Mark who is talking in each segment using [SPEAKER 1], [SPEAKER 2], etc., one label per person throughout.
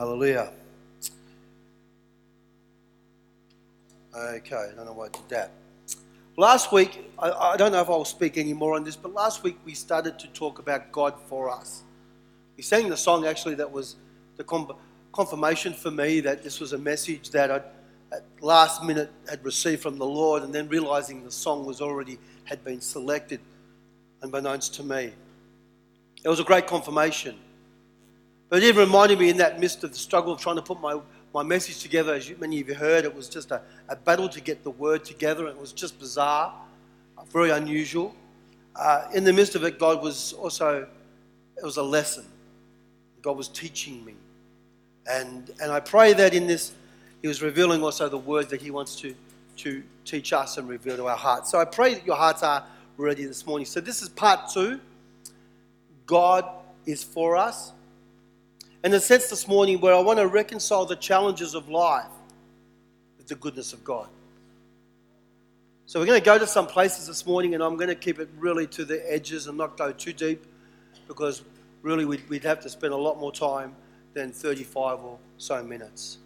[SPEAKER 1] Hallelujah. Okay, I don't know why I did that. Last week, I, I don't know if I'll speak any more on this, but last week we started to talk about God for us. We sang the song actually that was the confirmation for me that this was a message that I, at last minute, had received from the Lord, and then realizing the song was already had been selected, unbeknownst to me. It was a great confirmation. But it reminded me in that midst of the struggle of trying to put my, my message together, as you, many of you heard, it was just a, a battle to get the word together. It was just bizarre, very unusual. Uh, in the midst of it, God was also, it was a lesson. God was teaching me. And, and I pray that in this, He was revealing also the words that He wants to, to teach us and reveal to our hearts. So I pray that your hearts are ready this morning. So this is part two. God is for us. And a sense this morning where I want to reconcile the challenges of life with the goodness of God. So we're going to go to some places this morning, and I'm going to keep it really to the edges and not go too deep because really we'd, we'd have to spend a lot more time than 35 or so minutes.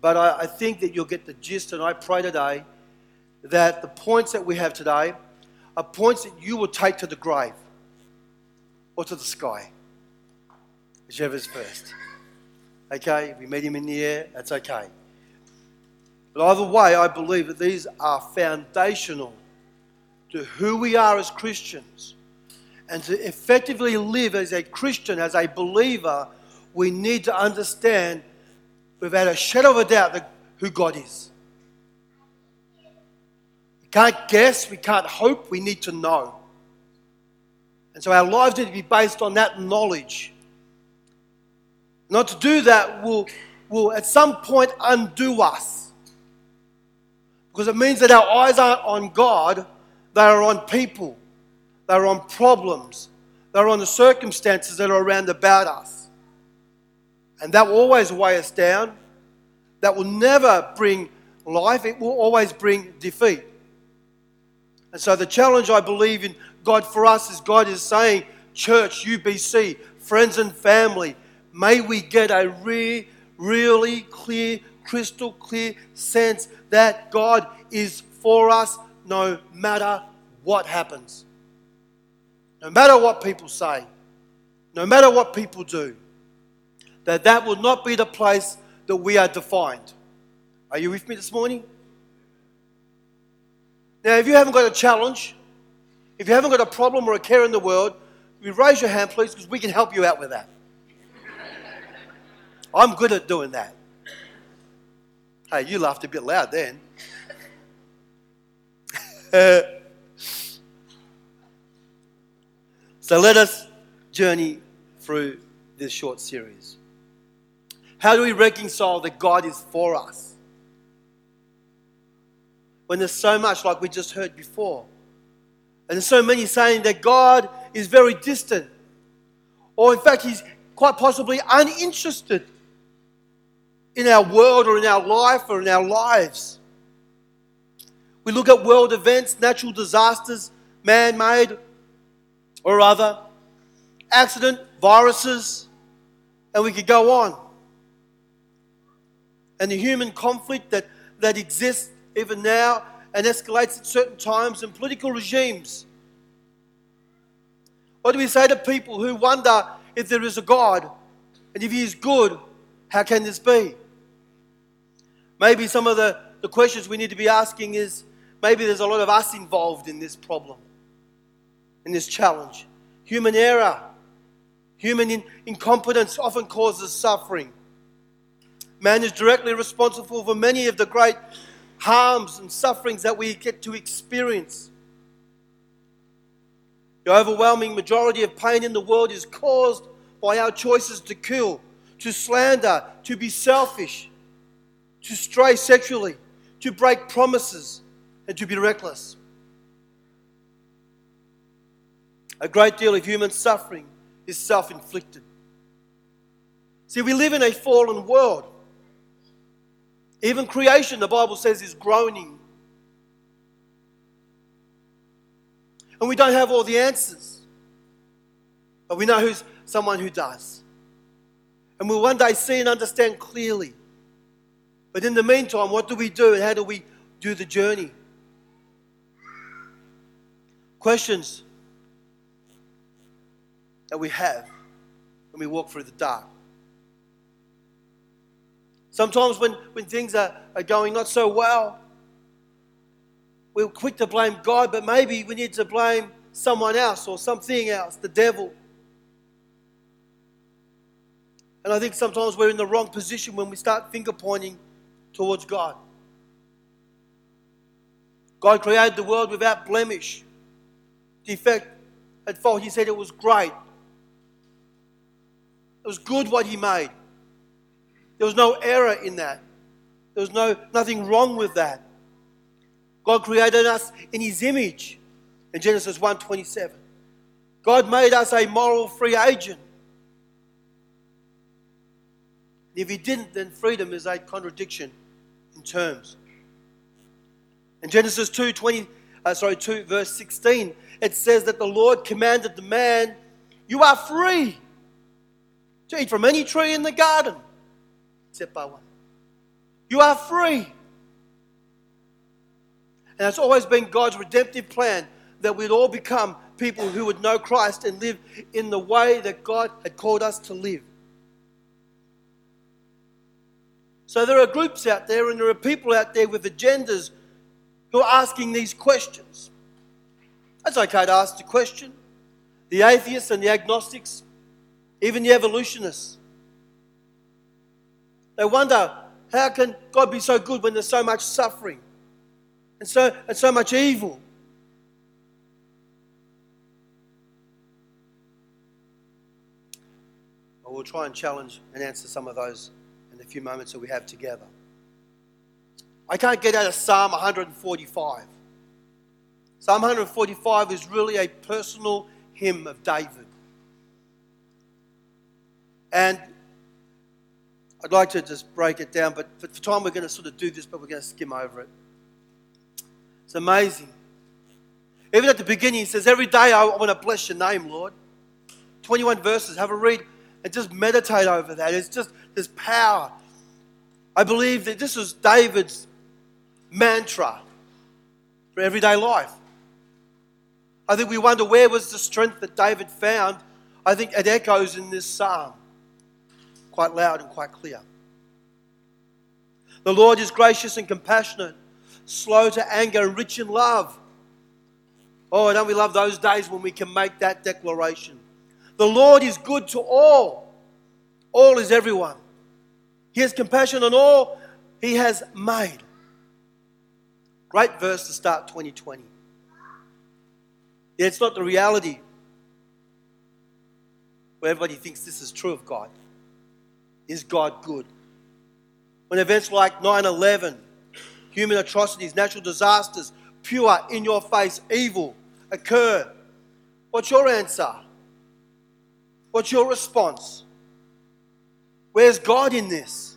[SPEAKER 1] But I, I think that you'll get the gist, and I pray today that the points that we have today are points that you will take to the grave or to the sky, whichever's first. Okay, we meet him in the air, that's okay. But either way, I believe that these are foundational to who we are as Christians and to effectively live as a Christian, as a believer, we need to understand without a shadow of a doubt that who God is. We can't guess, we can't hope, we need to know. And so our lives need to be based on that knowledge. Not to do that will, will at some point undo us. Because it means that our eyes aren't on God, they are on people. They're on problems. They're on the circumstances that are around about us. And that will always weigh us down. That will never bring life, it will always bring defeat. And so, the challenge I believe in God for us is God is saying, Church, UBC, friends and family, may we get a re- really clear, crystal clear sense that God is for us no matter what happens. No matter what people say, no matter what people do, that that will not be the place that we are defined. Are you with me this morning? Now, if you haven't got a challenge, if you haven't got a problem or a care in the world, you raise your hand, please, because we can help you out with that. I'm good at doing that. Hey, you laughed a bit loud then. So let us journey through this short series. How do we reconcile that God is for us? When there's so much, like we just heard before, and there's so many saying that God is very distant, or in fact, He's quite possibly uninterested in our world or in our life or in our lives. We look at world events, natural disasters, man made, or other, accident, viruses, and we could go on. And the human conflict that, that exists even now and escalates at certain times in political regimes. What do we say to people who wonder if there is a God? And if He is good, how can this be? Maybe some of the, the questions we need to be asking is maybe there's a lot of us involved in this problem in this challenge. Human error, human in- incompetence often causes suffering. Man is directly responsible for many of the great harms and sufferings that we get to experience. The overwhelming majority of pain in the world is caused by our choices to kill, to slander, to be selfish, to stray sexually, to break promises, and to be reckless. A great deal of human suffering is self inflicted. See, we live in a fallen world. Even creation, the Bible says, is groaning. And we don't have all the answers. But we know who's someone who does. And we'll one day see and understand clearly. But in the meantime, what do we do and how do we do the journey? Questions that we have when we walk through the dark. Sometimes when, when things are, are going not so well, we're quick to blame God, but maybe we need to blame someone else or something else, the devil. And I think sometimes we're in the wrong position when we start finger pointing towards God. God created the world without blemish, defect, and fault. He said it was great. It was good what He made. There was no error in that. There was no, nothing wrong with that. God created us in his image in Genesis 1:27. God made us a moral free agent. If he didn't, then freedom is a contradiction terms. In Genesis 2, 20, uh, sorry, 2, verse 16, it says that the Lord commanded the man, You are free to eat from any tree in the garden except by one. You are free. And it's always been God's redemptive plan that we'd all become people who would know Christ and live in the way that God had called us to live. So there are groups out there and there are people out there with agendas who are asking these questions. It's okay to ask the question. The atheists and the agnostics, even the evolutionists, they wonder, how can God be so good when there's so much suffering and so, and so much evil? Well, we'll try and challenge and answer some of those few moments that we have together. I can't get out of Psalm 145. Psalm 145 is really a personal hymn of David. And I'd like to just break it down, but for time we're going to sort of do this, but we're going to skim over it. It's amazing. Even at the beginning, he says, Every day I want to bless your name, Lord. 21 verses. Have a read and just meditate over that. It's just, this power. I believe that this is David's mantra for everyday life. I think we wonder where was the strength that David found. I think it echoes in this psalm quite loud and quite clear. The Lord is gracious and compassionate, slow to anger and rich in love. Oh, don't we love those days when we can make that declaration? The Lord is good to all. All is everyone. He has compassion on all He has made. Great verse to start 2020. Yet it's not the reality where everybody thinks this is true of God. Is God good? When events like 9 11, human atrocities, natural disasters, pure, in your face evil occur, what's your answer? What's your response? Where's God in this?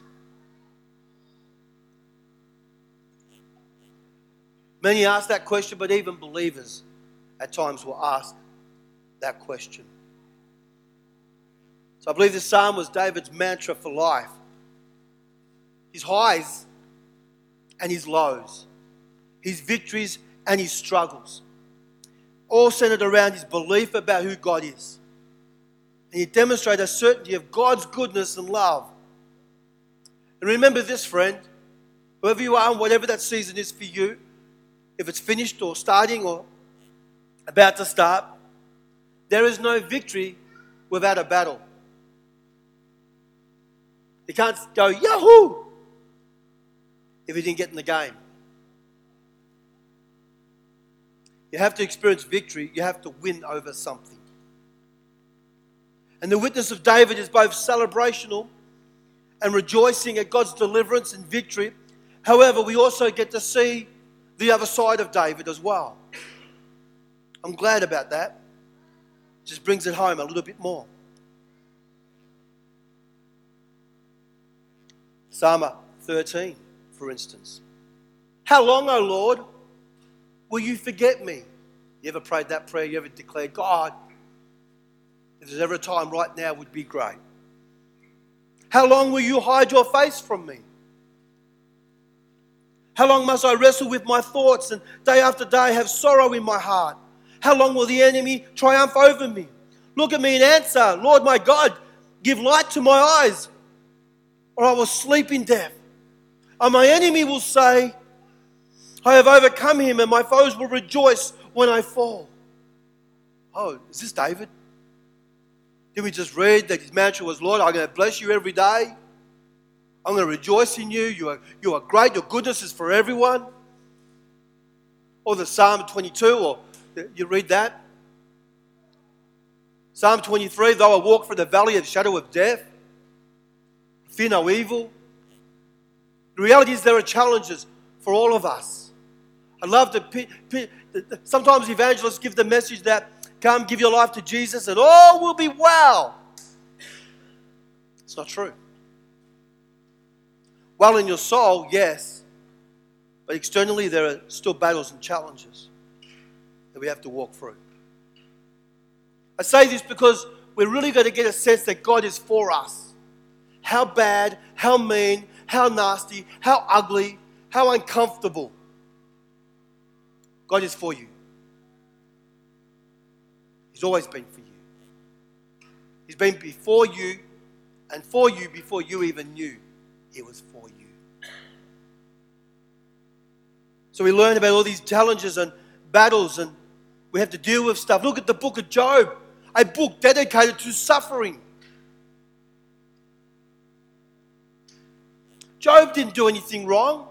[SPEAKER 1] Many ask that question, but even believers at times will ask that question. So I believe this psalm was David's mantra for life. His highs and his lows, his victories and his struggles, all centered around his belief about who God is. And he demonstrated a certainty of God's goodness and love. And remember this, friend, whoever you are and whatever that season is for you, if it's finished or starting or about to start, there is no victory without a battle. You can't go, Yahoo! if you didn't get in the game. You have to experience victory, you have to win over something. And the witness of David is both celebrational and rejoicing at God's deliverance and victory. However, we also get to see the other side of David as well. I'm glad about that. Just brings it home a little bit more. Psalm 13, for instance. How long, O Lord, will you forget me? You ever prayed that prayer? You ever declared, God, if there's ever a time right now would be great. How long will you hide your face from me? How long must I wrestle with my thoughts and day after day have sorrow in my heart? How long will the enemy triumph over me? Look at me and answer, Lord my God, give light to my eyes, or I will sleep in death. And my enemy will say, I have overcome him, and my foes will rejoice when I fall. Oh, is this David? Did we just read that his mantra was, Lord, I'm going to bless you every day? I'm going to rejoice in you. You are, you are great. Your goodness is for everyone. Or the Psalm 22, or you read that. Psalm 23 Though I walk through the valley of the shadow of death, fear no evil. The reality is there are challenges for all of us. I love to. Sometimes evangelists give the message that come give your life to Jesus and all will be well. It's not true. Well, in your soul, yes. But externally, there are still battles and challenges that we have to walk through. I say this because we're really going to get a sense that God is for us. How bad, how mean, how nasty, how ugly, how uncomfortable. God is for you. He's always been for you. He's been before you and for you before you even knew He was for you. So we learn about all these challenges and battles, and we have to deal with stuff. Look at the book of Job, a book dedicated to suffering. Job didn't do anything wrong.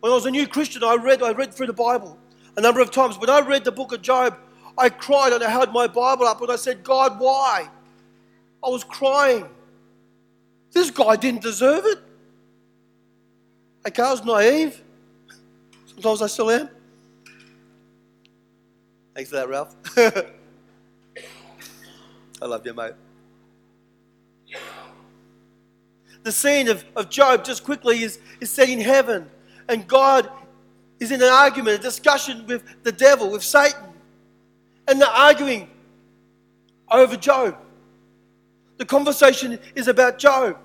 [SPEAKER 1] When I was a new Christian, I read, I read through the Bible a number of times. When I read the book of Job, I cried and I held my Bible up and I said, God, why? I was crying. This guy didn't deserve it. Okay, I was naive. Sometimes I still am. Thanks for that, Ralph. I love you, mate. The scene of, of Job, just quickly, is, is set in heaven. And God is in an argument, a discussion with the devil, with Satan. And they're arguing over Job. The conversation is about Job.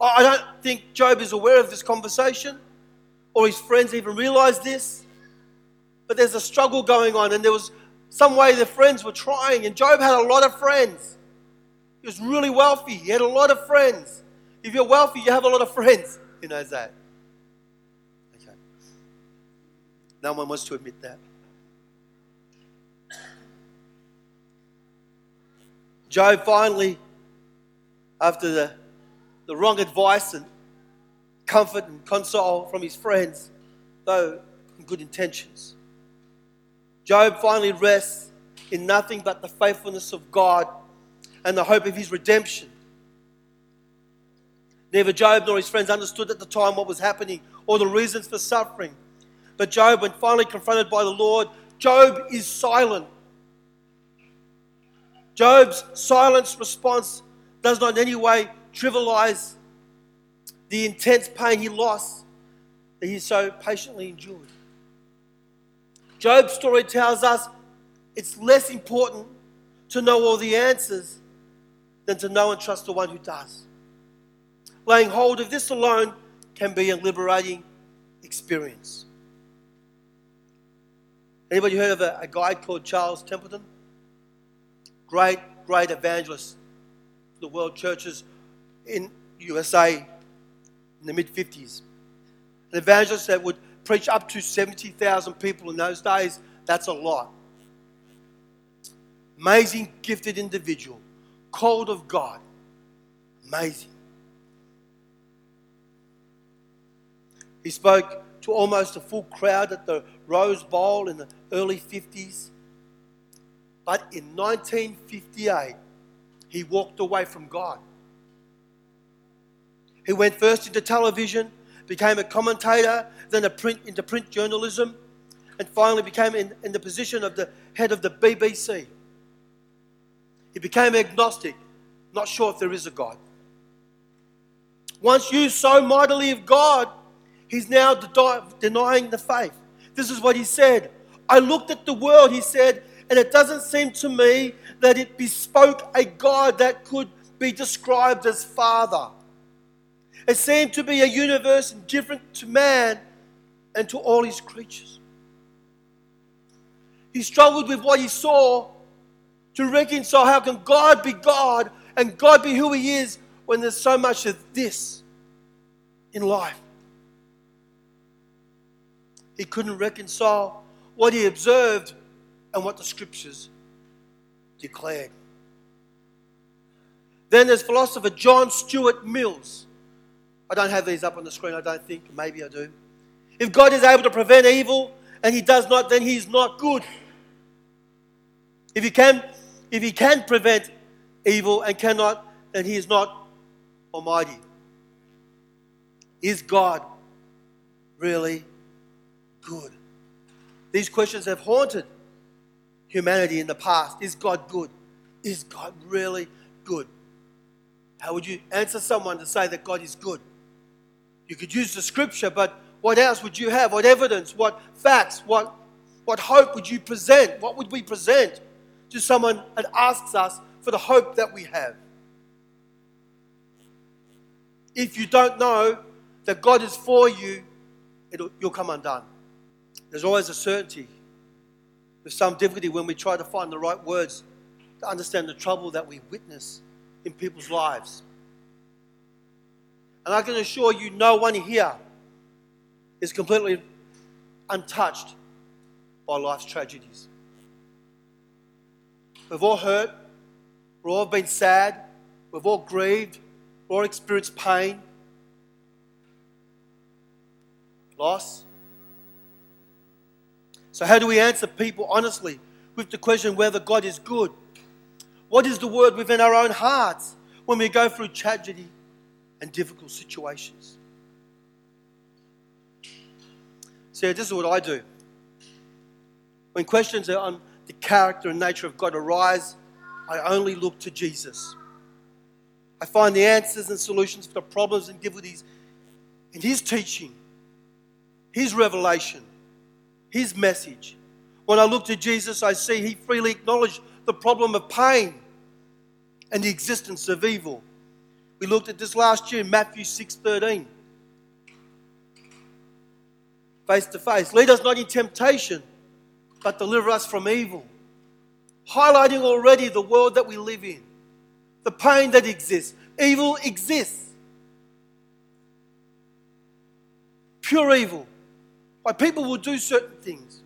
[SPEAKER 1] I don't think Job is aware of this conversation or his friends even realize this. But there's a struggle going on, and there was some way the friends were trying, and Job had a lot of friends. He was really wealthy, he had a lot of friends. If you're wealthy, you have a lot of friends. Who knows that? Okay. No one wants to admit that. Job finally, after the, the wrong advice and comfort and console from his friends, though in good intentions, Job finally rests in nothing but the faithfulness of God and the hope of his redemption. Neither Job nor his friends understood at the time what was happening or the reasons for suffering. But Job, when finally confronted by the Lord, Job is silent. Job's silence response does not in any way trivialize the intense pain he lost that he so patiently endured. Job's story tells us it's less important to know all the answers than to know and trust the one who does. Laying hold of this alone can be a liberating experience. Anybody heard of a, a guy called Charles Templeton? Great, great evangelist for the world churches in USA in the mid 50s. An evangelist that would preach up to 70,000 people in those days. That's a lot. Amazing, gifted individual, called of God. Amazing. He spoke to almost a full crowd at the Rose Bowl in the early 50s. But in 1958, he walked away from God. He went first into television, became a commentator, then a print into print journalism, and finally became in, in the position of the head of the BBC. He became agnostic, not sure if there is a God. Once used so mightily of God, he's now de- denying the faith. This is what he said. I looked at the world, he said, and it doesn't seem to me that it bespoke a God that could be described as Father. It seemed to be a universe indifferent to man and to all his creatures. He struggled with what he saw to reconcile how can God be God and God be who he is when there's so much of this in life. He couldn't reconcile what he observed and what the scriptures declared. Then there's philosopher John Stuart Mills. I don't have these up on the screen, I don't think. Maybe I do. If God is able to prevent evil and he does not, then he's not good. If he can, if he can prevent evil and cannot, then he is not almighty. Is God really good? These questions have haunted humanity in the past. Is God good? Is God really good? How would you answer someone to say that God is good? You could use the scripture, but what else would you have? What evidence? What facts? What, what hope would you present? What would we present to someone that asks us for the hope that we have? If you don't know that God is for you, you'll come undone. There's always a certainty with some difficulty when we try to find the right words to understand the trouble that we witness in people's lives. And I can assure you, no one here is completely untouched by life's tragedies. We've all hurt, we've all been sad, we've all grieved, we've all experienced pain, loss. So, how do we answer people honestly with the question whether God is good? What is the word within our own hearts when we go through tragedy and difficult situations? See, this is what I do. When questions on the character and nature of God arise, I only look to Jesus. I find the answers and solutions for the problems and difficulties in His teaching, His revelation, His message. When I look to Jesus, I see He freely acknowledged the problem of pain and the existence of evil. We looked at this last year, Matthew 6:13. Face to face. Lead us not in temptation, but deliver us from evil. Highlighting already the world that we live in, the pain that exists. Evil exists. Pure evil. People will do certain things.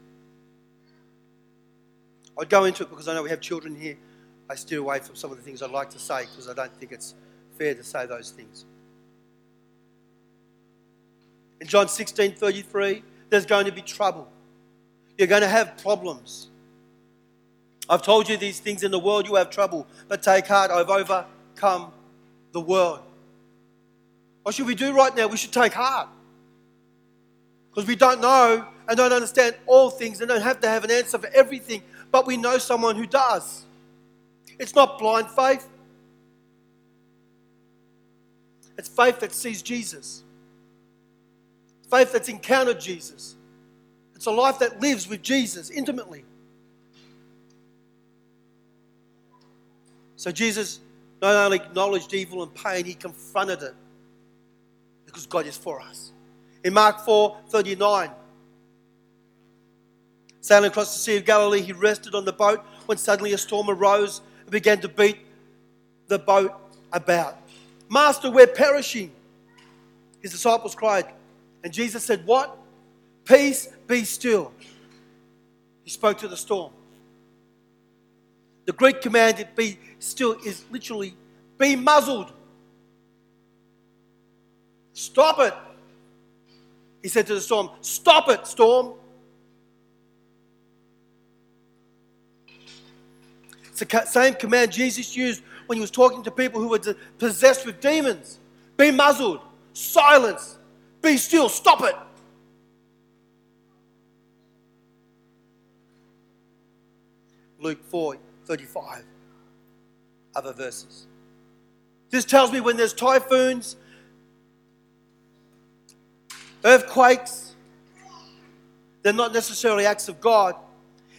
[SPEAKER 1] I'd go into it because I know we have children here. I steer away from some of the things I'd like to say because I don't think it's fair to say those things. In John 16 33, there's going to be trouble. You're going to have problems. I've told you these things in the world, you have trouble, but take heart, I've overcome the world. What should we do right now? We should take heart. Because we don't know and don't understand all things and don't have to have an answer for everything, but we know someone who does. It's not blind faith, it's faith that sees Jesus, faith that's encountered Jesus. It's a life that lives with Jesus intimately. So Jesus not only acknowledged evil and pain, he confronted it because God is for us. In Mark 4 39, sailing across the Sea of Galilee, he rested on the boat when suddenly a storm arose and began to beat the boat about. Master, we're perishing. His disciples cried. And Jesus said, What? Peace, be still. He spoke to the storm. The Greek command to be still is literally be muzzled. Stop it. He said to the storm, Stop it, storm. It's the same command Jesus used when he was talking to people who were possessed with demons. Be muzzled, silence, be still, stop it. Luke 4 35, other verses. This tells me when there's typhoons, earthquakes, they're not necessarily acts of God.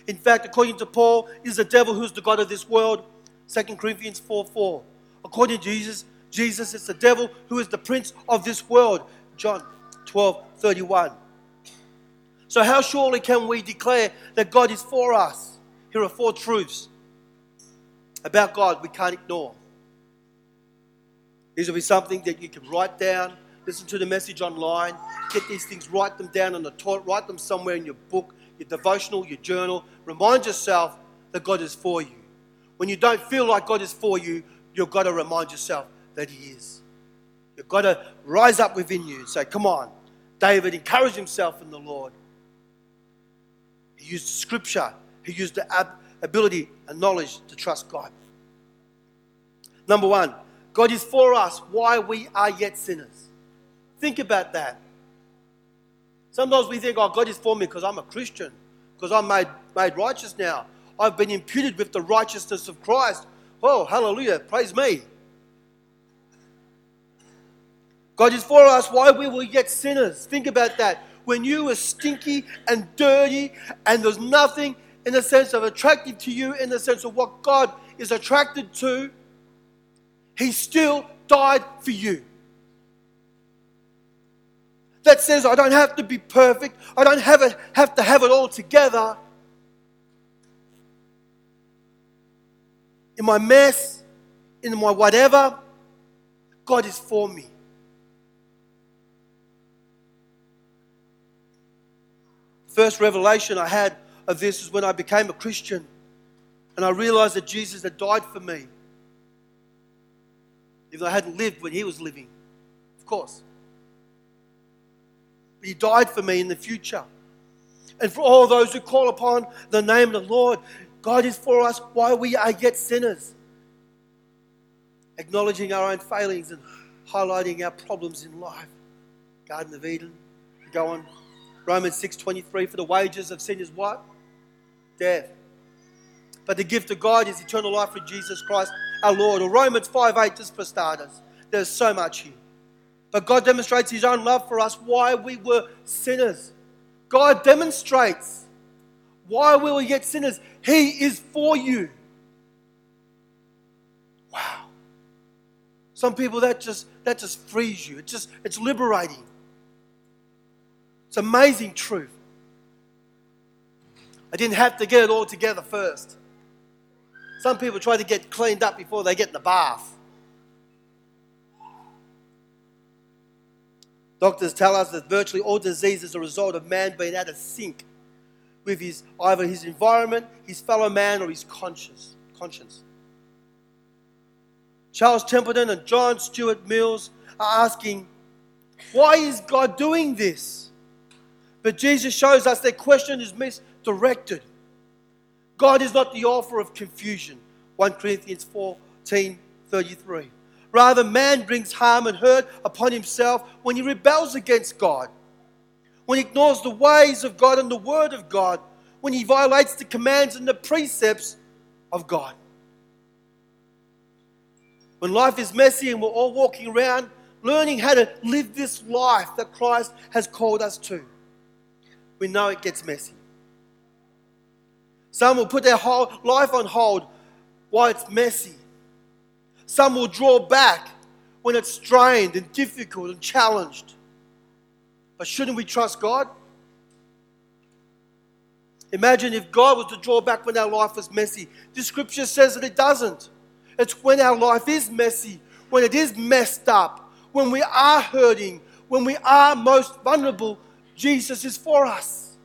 [SPEAKER 1] In fact, according to Paul, is the devil who's the God of this world. 2 Corinthians 4 4. According to Jesus, Jesus is the devil who is the prince of this world. John 12 31. So, how surely can we declare that God is for us? Here are four truths about God we can't ignore. These will be something that you can write down, listen to the message online, get these things, write them down on the toilet, write them somewhere in your book, your devotional, your journal. Remind yourself that God is for you. When you don't feel like God is for you, you've got to remind yourself that He is. You've got to rise up within you and say, Come on. David encouraged himself in the Lord. He used scripture, he used the ability and knowledge to trust God. Number one, God is for us why we are yet sinners. Think about that. Sometimes we think, oh, God is for me because I'm a Christian, because I'm made, made righteous now. I've been imputed with the righteousness of Christ. Oh, hallelujah, praise me. God is for us why we were yet sinners. Think about that. When you were stinky and dirty and there's nothing in the sense of attractive to you, in the sense of what God is attracted to, He still died for you. That says I don't have to be perfect, I don't have, it, have to have it all together. In my mess, in my whatever, God is for me. First revelation I had of this is when I became a Christian and I realized that Jesus had died for me. If I hadn't lived when he was living, of course. He died for me in the future. And for all those who call upon the name of the Lord, God is for us while we are yet sinners. Acknowledging our own failings and highlighting our problems in life. Garden of Eden, go on. Romans 6:23 for the wages of sin is what? Death. But the gift of God is eternal life through Jesus Christ our Lord. Or Romans 5:8 just for starters. There's so much here. But God demonstrates his own love for us why we were sinners. God demonstrates why we were yet sinners. He is for you. Wow. Some people that just that just frees you. It just it's liberating. It's amazing truth. I didn't have to get it all together first. Some people try to get cleaned up before they get in the bath. Doctors tell us that virtually all disease is a result of man being out of sync with his either his environment, his fellow man, or his conscience. conscience. Charles Templeton and John Stuart Mills are asking, why is God doing this? But Jesus shows us their question is misdirected. God is not the author of confusion. 1 Corinthians 14 33. Rather, man brings harm and hurt upon himself when he rebels against God, when he ignores the ways of God and the word of God, when he violates the commands and the precepts of God. When life is messy and we're all walking around learning how to live this life that Christ has called us to we know it gets messy. Some will put their whole life on hold while it's messy. Some will draw back when it's strained and difficult and challenged. But shouldn't we trust God? Imagine if God was to draw back when our life is messy. The scripture says that it doesn't. It's when our life is messy, when it is messed up, when we are hurting, when we are most vulnerable Jesus is for us.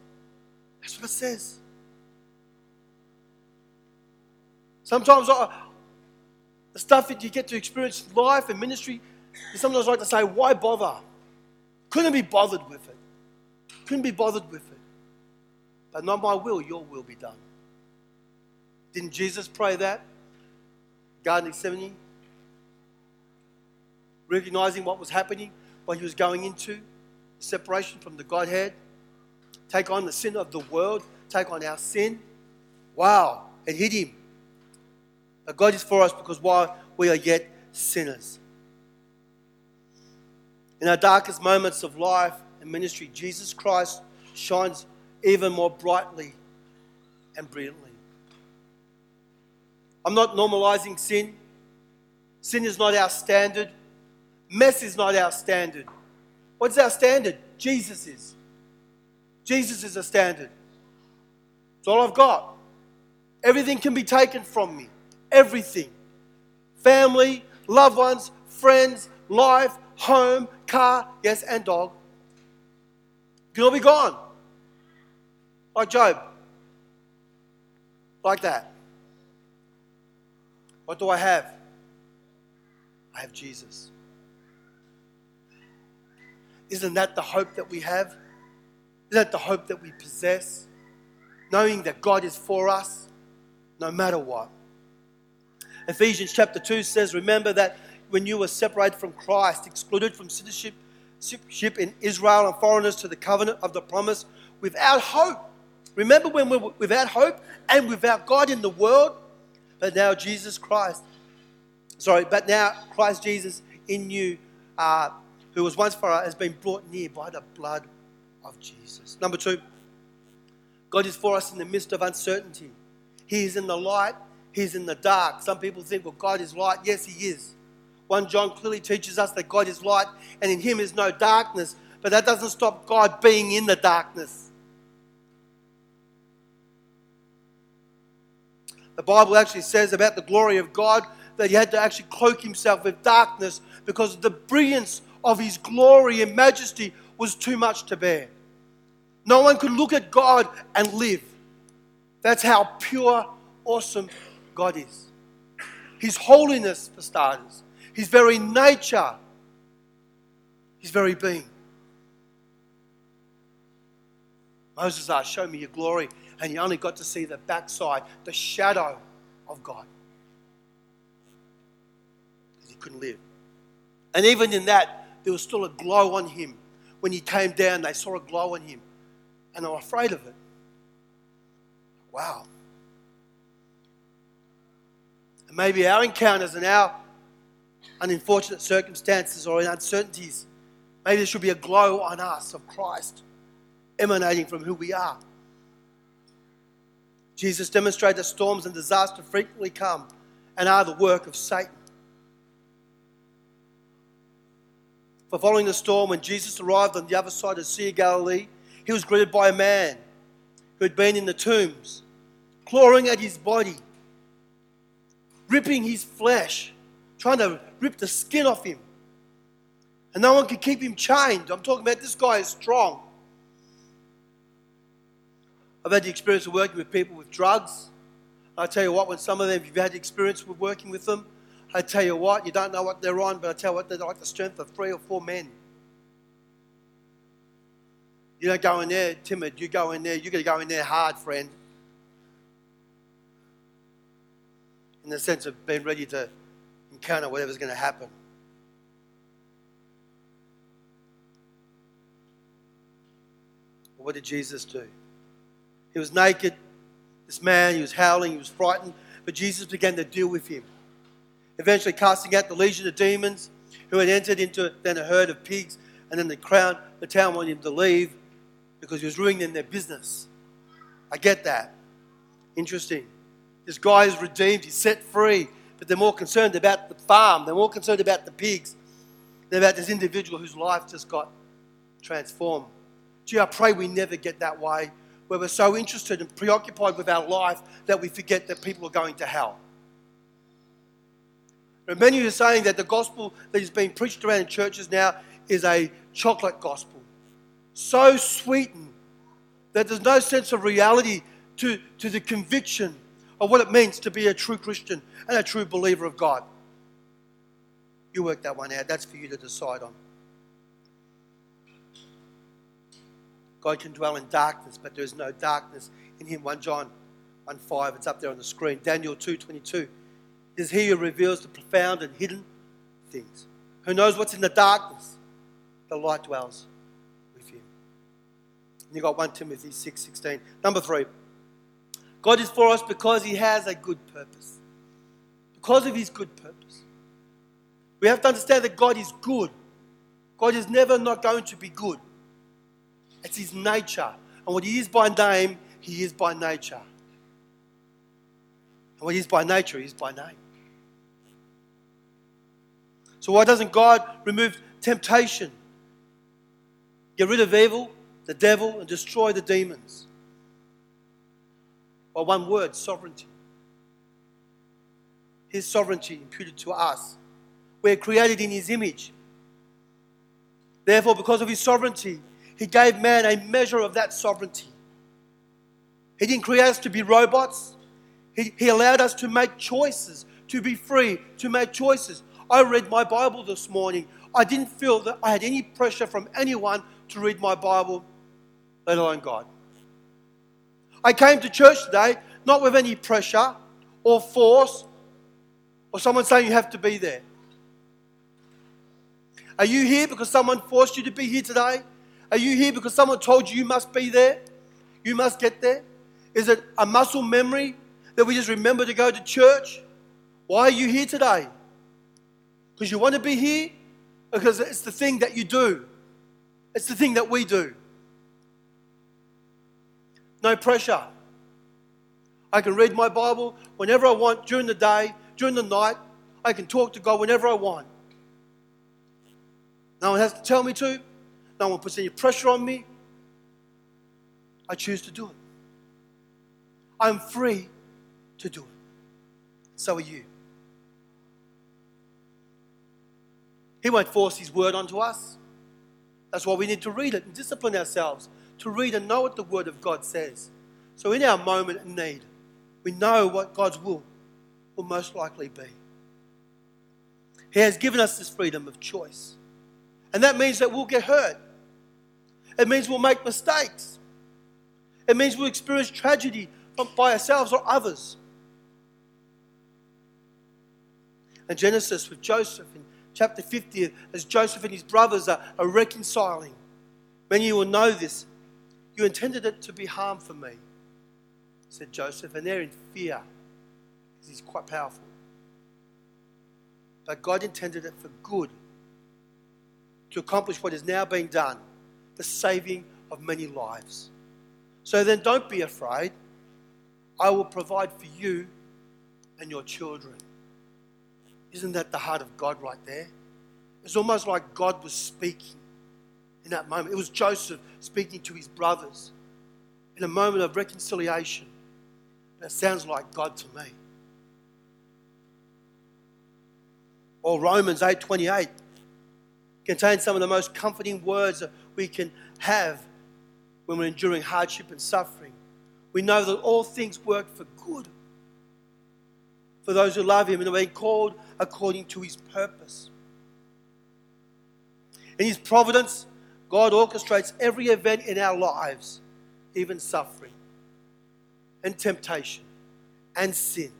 [SPEAKER 1] That's what it says. Sometimes I, the stuff that you get to experience life and ministry, you sometimes like to say, why bother? Couldn't be bothered with it. Couldn't be bothered with it. But not my will, your will be done. Didn't Jesus pray that? Garden of Gethsemane? Recognizing what was happening, what he was going into separation from the Godhead, take on the sin of the world, take on our sin. Wow, it hit him. But God is for us because while we are yet sinners. In our darkest moments of life and ministry, Jesus Christ shines even more brightly and brilliantly. I'm not normalizing sin. Sin is not our standard. Mess is not our standard. What's our standard? Jesus is. Jesus is a standard. It's all I've got. Everything can be taken from me. Everything. Family, loved ones, friends, life, home, car, yes, and dog. All be gone. Like Job. Like that. What do I have? I have Jesus. Isn't that the hope that we have? Isn't that the hope that we possess? Knowing that God is for us no matter what. Ephesians chapter 2 says, Remember that when you were separated from Christ, excluded from citizenship in Israel and foreigners to the covenant of the promise, without hope. Remember when we were without hope and without God in the world? But now Jesus Christ, sorry, but now Christ Jesus in you, uh, who was once far has been brought near by the blood of Jesus. Number two, God is for us in the midst of uncertainty. He is in the light, He's in the dark. Some people think, well, God is light. Yes, He is. 1 John clearly teaches us that God is light and in Him is no darkness, but that doesn't stop God being in the darkness. The Bible actually says about the glory of God that He had to actually cloak Himself with darkness because the brilliance of His glory and majesty was too much to bear. No one could look at God and live. That's how pure, awesome God is. His holiness, for starters, His very nature, His very being. Moses asked, Show me your glory. And he only got to see the backside, the shadow of God. Because he couldn't live. And even in that, there was still a glow on him. When he came down, they saw a glow on him. And they were afraid of it. Wow. And maybe our encounters and our unfortunate circumstances or in uncertainties, maybe there should be a glow on us of Christ emanating from who we are. Jesus demonstrated that storms and disaster frequently come and are the work of Satan. For following the storm, when Jesus arrived on the other side of the Sea of Galilee, he was greeted by a man who had been in the tombs, clawing at his body ripping his flesh, trying to rip the skin off him. And no one could keep him chained. I'm talking about this guy is strong. I've had the experience of working with people with drugs. I tell you what, when some of them, if you've had experience with working with them, I tell you what, you don't know what they're on, but I tell you what, they're like the strength of three or four men. You don't go in there timid. You go in there, you're going to go in there hard, friend. In the sense of being ready to encounter whatever's going to happen. what did Jesus do? He was naked, this man, he was howling, he was frightened, but Jesus began to deal with him. Eventually, casting out the legion of demons who had entered into then a herd of pigs, and then the crown, the town wanted him to leave because he was ruining their business. I get that. Interesting. This guy is redeemed, he's set free, but they're more concerned about the farm, they're more concerned about the pigs than about this individual whose life just got transformed. Gee, I pray we never get that way where we're so interested and preoccupied with our life that we forget that people are going to hell. There are many who are saying that the gospel that is being preached around in churches now is a chocolate gospel. So sweetened that there's no sense of reality to, to the conviction of what it means to be a true Christian and a true believer of God. You work that one out. That's for you to decide on. God can dwell in darkness, but there is no darkness in him. 1 John 1 5, it's up there on the screen. Daniel 2 22. It is he who reveals the profound and hidden things. Who knows what's in the darkness? The light dwells with him. And you got 1 Timothy 6 16. Number three. God is for us because He has a good purpose. Because of His good purpose. We have to understand that God is good. God is never not going to be good. It's His nature. And what He is by name, He is by nature. And what He is by nature, He is by name. So why doesn't God remove temptation? Get rid of evil, the devil, and destroy the demons? By one word, sovereignty. His sovereignty imputed to us. We're created in His image. Therefore, because of His sovereignty, He gave man a measure of that sovereignty. He didn't create us to be robots. He, he allowed us to make choices, to be free, to make choices. I read my Bible this morning. I didn't feel that I had any pressure from anyone to read my Bible, let alone God. I came to church today not with any pressure or force or someone saying you have to be there. Are you here because someone forced you to be here today? Are you here because someone told you you must be there? You must get there? Is it a muscle memory that we just remember to go to church? Why are you here today? Because you want to be here? Because it's the thing that you do. It's the thing that we do. No pressure. I can read my Bible whenever I want during the day, during the night. I can talk to God whenever I want. No one has to tell me to. No one puts any pressure on me. I choose to do it. I'm free to do it. So are you. He won't force His word onto us. That's why we need to read it and discipline ourselves to read and know what the Word of God says. So, in our moment of need, we know what God's will will most likely be. He has given us this freedom of choice. And that means that we'll get hurt. It means we'll make mistakes. It means we'll experience tragedy by ourselves or others. And Genesis with Joseph in chapter 50, as Joseph and his brothers are, are reconciling. Many will know this. You intended it to be harm for me, said Joseph, and they're in fear because he's quite powerful. But God intended it for good to accomplish what is now being done the saving of many lives. So then don't be afraid. I will provide for you and your children. Isn't that the heart of God right there? It's almost like God was speaking in that moment. It was Joseph speaking to his brothers in a moment of reconciliation. That sounds like God to me. Or Romans 8:28 contains some of the most comforting words that we can have when we're enduring hardship and suffering. We know that all things work for good for those who love him and are being called according to his purpose. In his providence, God orchestrates every event in our lives, even suffering and temptation and sin,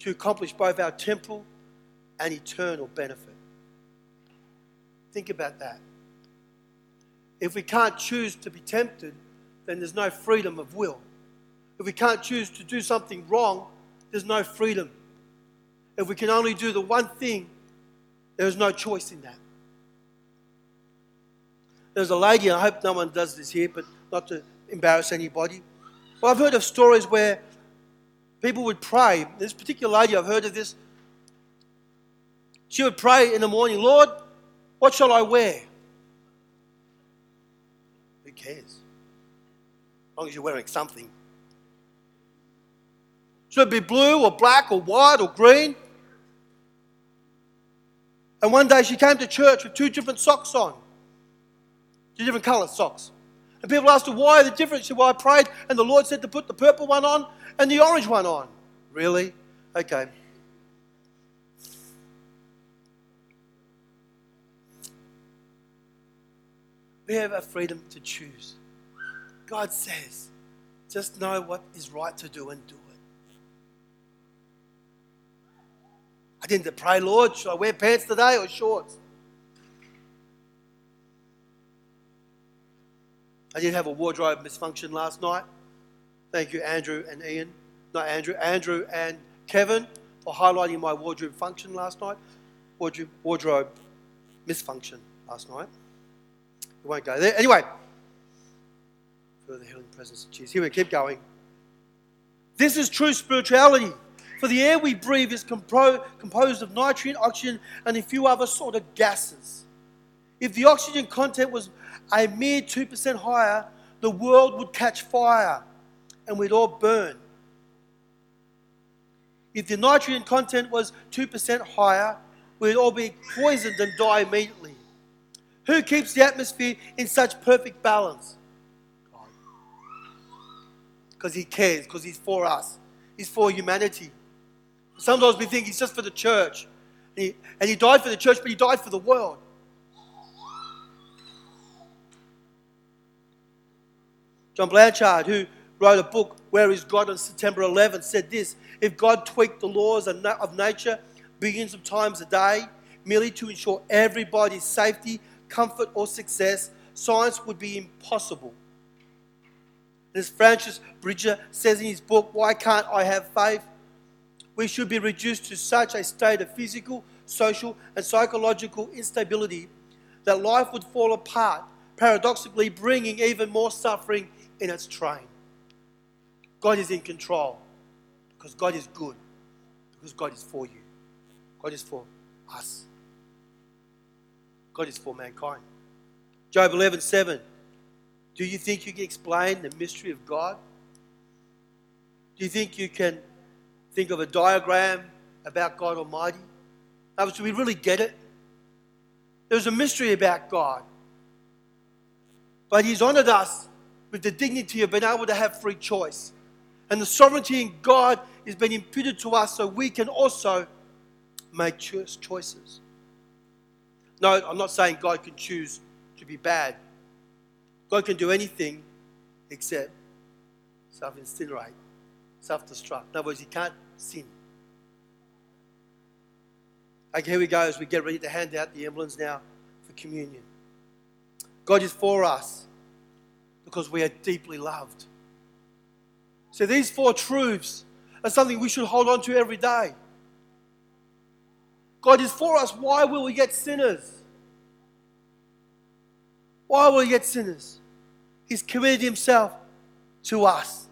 [SPEAKER 1] to accomplish both our temporal and eternal benefit. Think about that. If we can't choose to be tempted, then there's no freedom of will. If we can't choose to do something wrong, there's no freedom. If we can only do the one thing, there's no choice in that. There's a lady, I hope no one does this here, but not to embarrass anybody. Well, I've heard of stories where people would pray. This particular lady, I've heard of this. She would pray in the morning, Lord, what shall I wear? Who cares? As long as you're wearing something. Should it be blue or black or white or green? And one day she came to church with two different socks on. Different colour socks. And people asked her, why the difference? She said, well, I prayed and the Lord said to put the purple one on and the orange one on. Really? Okay. We have a freedom to choose. God says, just know what is right to do and do it. I didn't pray, Lord, should I wear pants today or shorts? I did have a wardrobe misfunction last night. Thank you, Andrew and Ian. Not Andrew, Andrew and Kevin for highlighting my wardrobe function last night. Wardrobe, wardrobe misfunction last night. We won't go there. Anyway, further healing presence of Jesus. Here we keep going. This is true spirituality. For the air we breathe is compro- composed of nitrogen, oxygen, and a few other sort of gases. If the oxygen content was a mere 2% higher, the world would catch fire and we'd all burn. If the nitrogen content was 2% higher, we'd all be poisoned and die immediately. Who keeps the atmosphere in such perfect balance? God. Because He cares, because He's for us, He's for humanity. Sometimes we think He's just for the church. And he, and he died for the church, but He died for the world. John Blanchard, who wrote a book, Where is God, on September 11, said this If God tweaked the laws of nature billions of times a day, merely to ensure everybody's safety, comfort, or success, science would be impossible. As Francis Bridger says in his book, Why Can't I Have Faith? We should be reduced to such a state of physical, social, and psychological instability that life would fall apart, paradoxically bringing even more suffering in its train. God is in control because God is good, because God is for you. God is for us. God is for mankind. Job 11 7. Do you think you can explain the mystery of God? Do you think you can think of a diagram about God Almighty? Now, do we really get it? There's a mystery about God. But He's honored us with the dignity of being able to have free choice. And the sovereignty in God has been imputed to us so we can also make choices. No, I'm not saying God can choose to be bad. God can do anything except self incinerate, self destruct. In other words, He can't sin. Okay, here we go as we get ready to hand out the emblems now for communion. God is for us because we are deeply loved. So these four truths are something we should hold on to every day. God is for us. Why will we get sinners? Why will we get sinners? He's committed himself to us.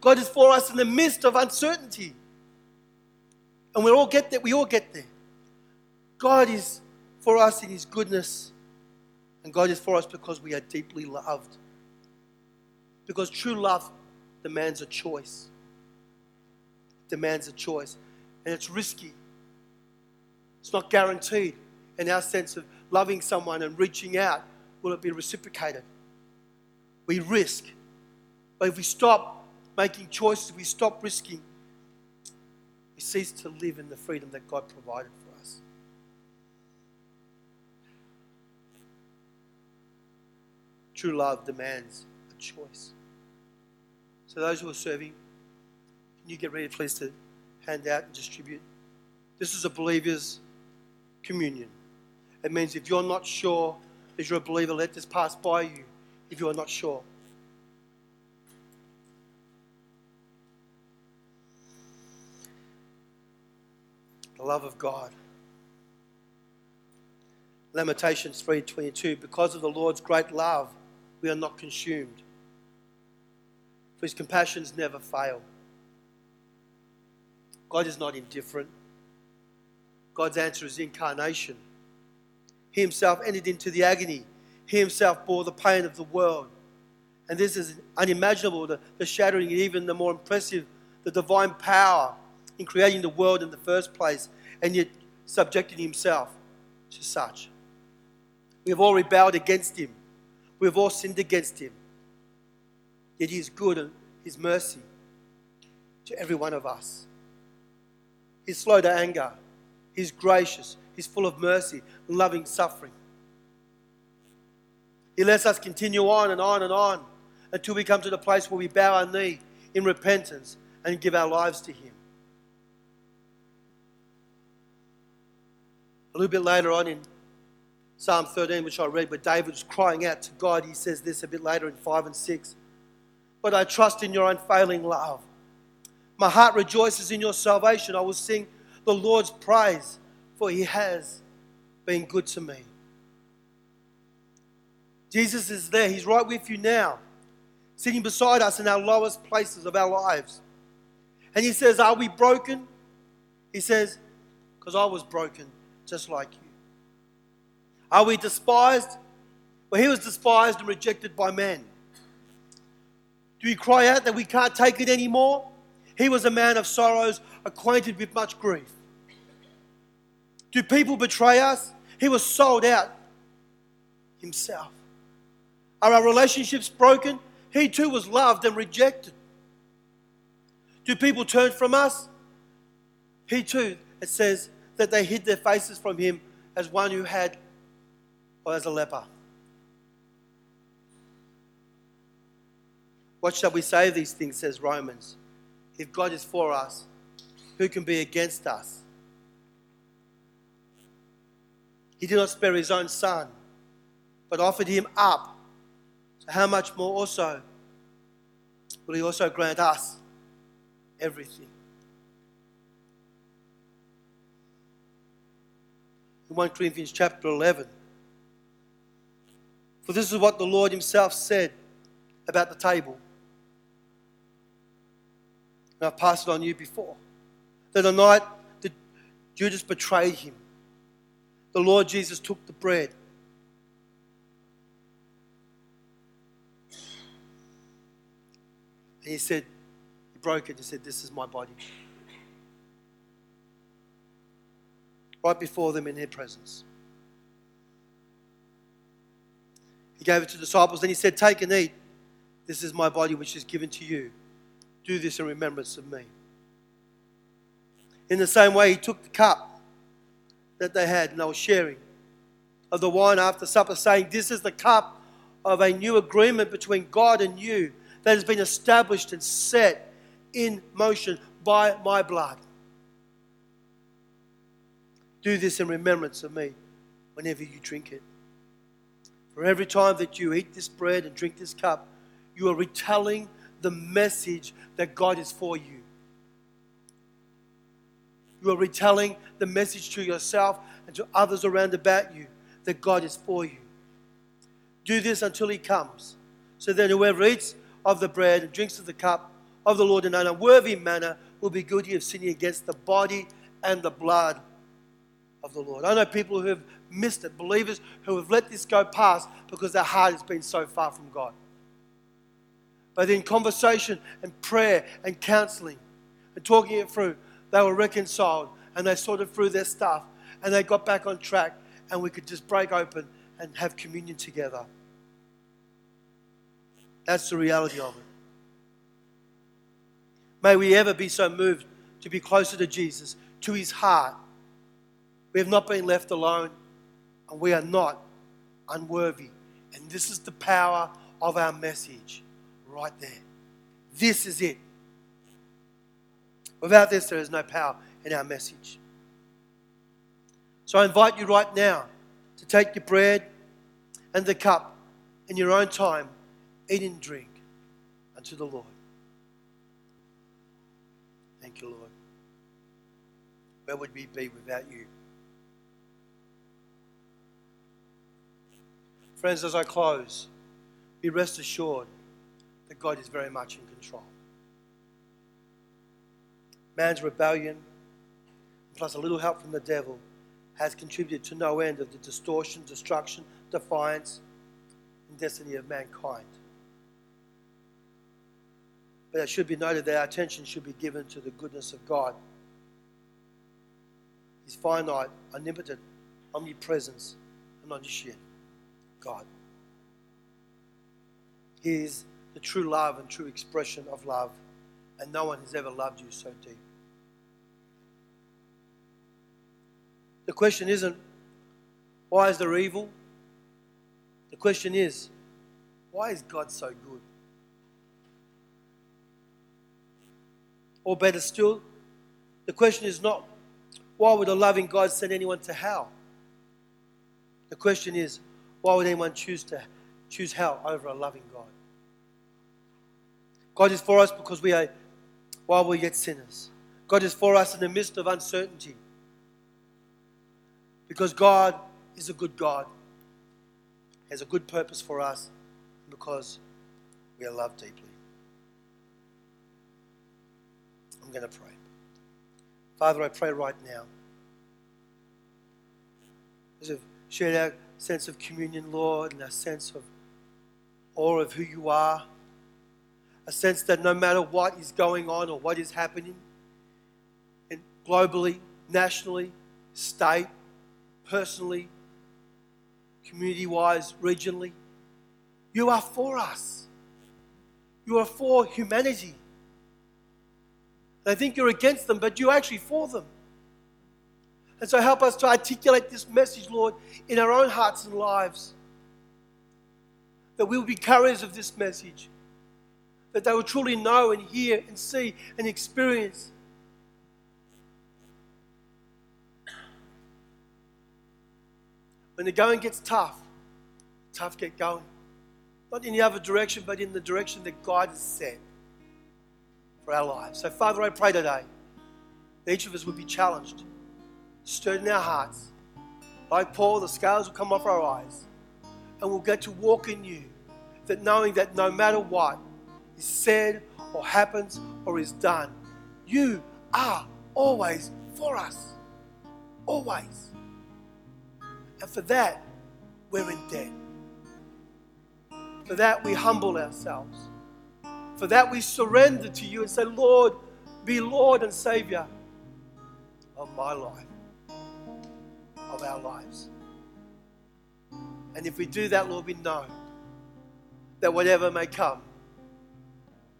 [SPEAKER 1] God is for us in the midst of uncertainty. And we all get there. We all get there. God is for us in his goodness and God is for us because we are deeply loved. Because true love demands a choice. Demands a choice. And it's risky. It's not guaranteed in our sense of loving someone and reaching out. Will it be reciprocated? We risk. But if we stop making choices, if we stop risking, we cease to live in the freedom that God provided for True love demands a choice. So, those who are serving, can you get ready, please, to hand out and distribute? This is a believer's communion. It means if you're not sure that you're a believer, let this pass by you if you are not sure. The love of God. Lamentations 3:22 because of the Lord's great love we are not consumed. For his compassions never fail. God is not indifferent. God's answer is incarnation. He himself entered into the agony. He himself bore the pain of the world. And this is unimaginable, the, the shattering, and even the more impressive, the divine power in creating the world in the first place, and yet subjecting himself to such. We have all rebelled against him. We've all sinned against him. Yet he is good and his mercy to every one of us. He's slow to anger. He's gracious. He's full of mercy and loving suffering. He lets us continue on and on and on until we come to the place where we bow our knee in repentance and give our lives to Him. A little bit later on in Psalm 13, which I read, where David crying out to God. He says this a bit later in 5 and 6. But I trust in your unfailing love. My heart rejoices in your salvation. I will sing the Lord's praise, for he has been good to me. Jesus is there. He's right with you now, sitting beside us in our lowest places of our lives. And he says, Are we broken? He says, Because I was broken just like you. Are we despised? Well, he was despised and rejected by men. Do we cry out that we can't take it anymore? He was a man of sorrows, acquainted with much grief. Do people betray us? He was sold out himself. Are our relationships broken? He too was loved and rejected. Do people turn from us? He too, it says that they hid their faces from him as one who had, or as a leper. What shall we say of these things, says Romans? If God is for us, who can be against us? He did not spare his own son, but offered him up. So, how much more also will he also grant us everything? In 1 Corinthians chapter 11, for this is what the Lord himself said about the table. And I've passed it on you before. That the night that Judas betrayed him, the Lord Jesus took the bread. And he said, he broke it. He said, This is my body. Right before them in their presence. He gave it to the disciples. Then he said, Take and eat. This is my body, which is given to you. Do this in remembrance of me. In the same way, he took the cup that they had and they were sharing of the wine after supper, saying, This is the cup of a new agreement between God and you that has been established and set in motion by my blood. Do this in remembrance of me whenever you drink it. For every time that you eat this bread and drink this cup, you are retelling the message that God is for you. You are retelling the message to yourself and to others around about you that God is for you. Do this until He comes, so that whoever eats of the bread and drinks of the cup of the Lord in an unworthy manner will be guilty of sinning against the body and the blood of the Lord. I know people who have missed it, believers who have let this go past because their heart has been so far from God. But in conversation and prayer and counseling and talking it through, they were reconciled and they sorted through their stuff and they got back on track and we could just break open and have communion together. That's the reality of it. May we ever be so moved to be closer to Jesus, to his heart. We have not been left alone and we are not unworthy. And this is the power of our message right there. This is it. Without this, there is no power in our message. So I invite you right now to take your bread and the cup in your own time, eat and drink unto the Lord. Thank you, Lord. Where would we be without you? Friends, as I close, be rest assured that God is very much in control. Man's rebellion, plus a little help from the devil, has contributed to no end of the distortion, destruction, defiance, and destiny of mankind. But it should be noted that our attention should be given to the goodness of God. His finite, omnipotent, omnipresence, and omniscient God. He is the true love and true expression of love, and no one has ever loved you so deep. The question isn't, why is there evil? The question is, why is God so good? Or better still, the question is not, why would a loving God send anyone to hell? The question is, why would anyone choose to choose hell over a loving God? God is for us because we are, while we're yet sinners. God is for us in the midst of uncertainty. Because God is a good God, has a good purpose for us, because we are loved deeply. I'm going to pray. Father, I pray right now. As we've shared our sense of communion, Lord, and our sense of awe of who you are, a sense that no matter what is going on or what is happening, and globally, nationally, state, personally, community wise, regionally, you are for us. You are for humanity. They think you're against them, but you're actually for them. And so help us to articulate this message, Lord, in our own hearts and lives. That we will be carriers of this message. That they will truly know and hear and see and experience. When the going gets tough, tough get going. Not in the other direction, but in the direction that God has set for our lives. So, Father, I pray today that each of us would be challenged, stirred in our hearts. Like Paul, the scales will come off our eyes, and we'll get to walk in you. That knowing that no matter what is said or happens or is done, you are always for us. Always. And for that, we're in debt. For that, we humble ourselves. For that, we surrender to you and say, Lord, be Lord and Savior of my life, of our lives. And if we do that, Lord, we know that whatever may come,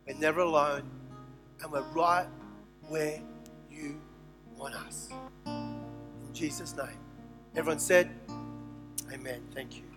[SPEAKER 1] we're never alone and we're right where you want us. In Jesus' name. Everyone said, Amen. Thank you.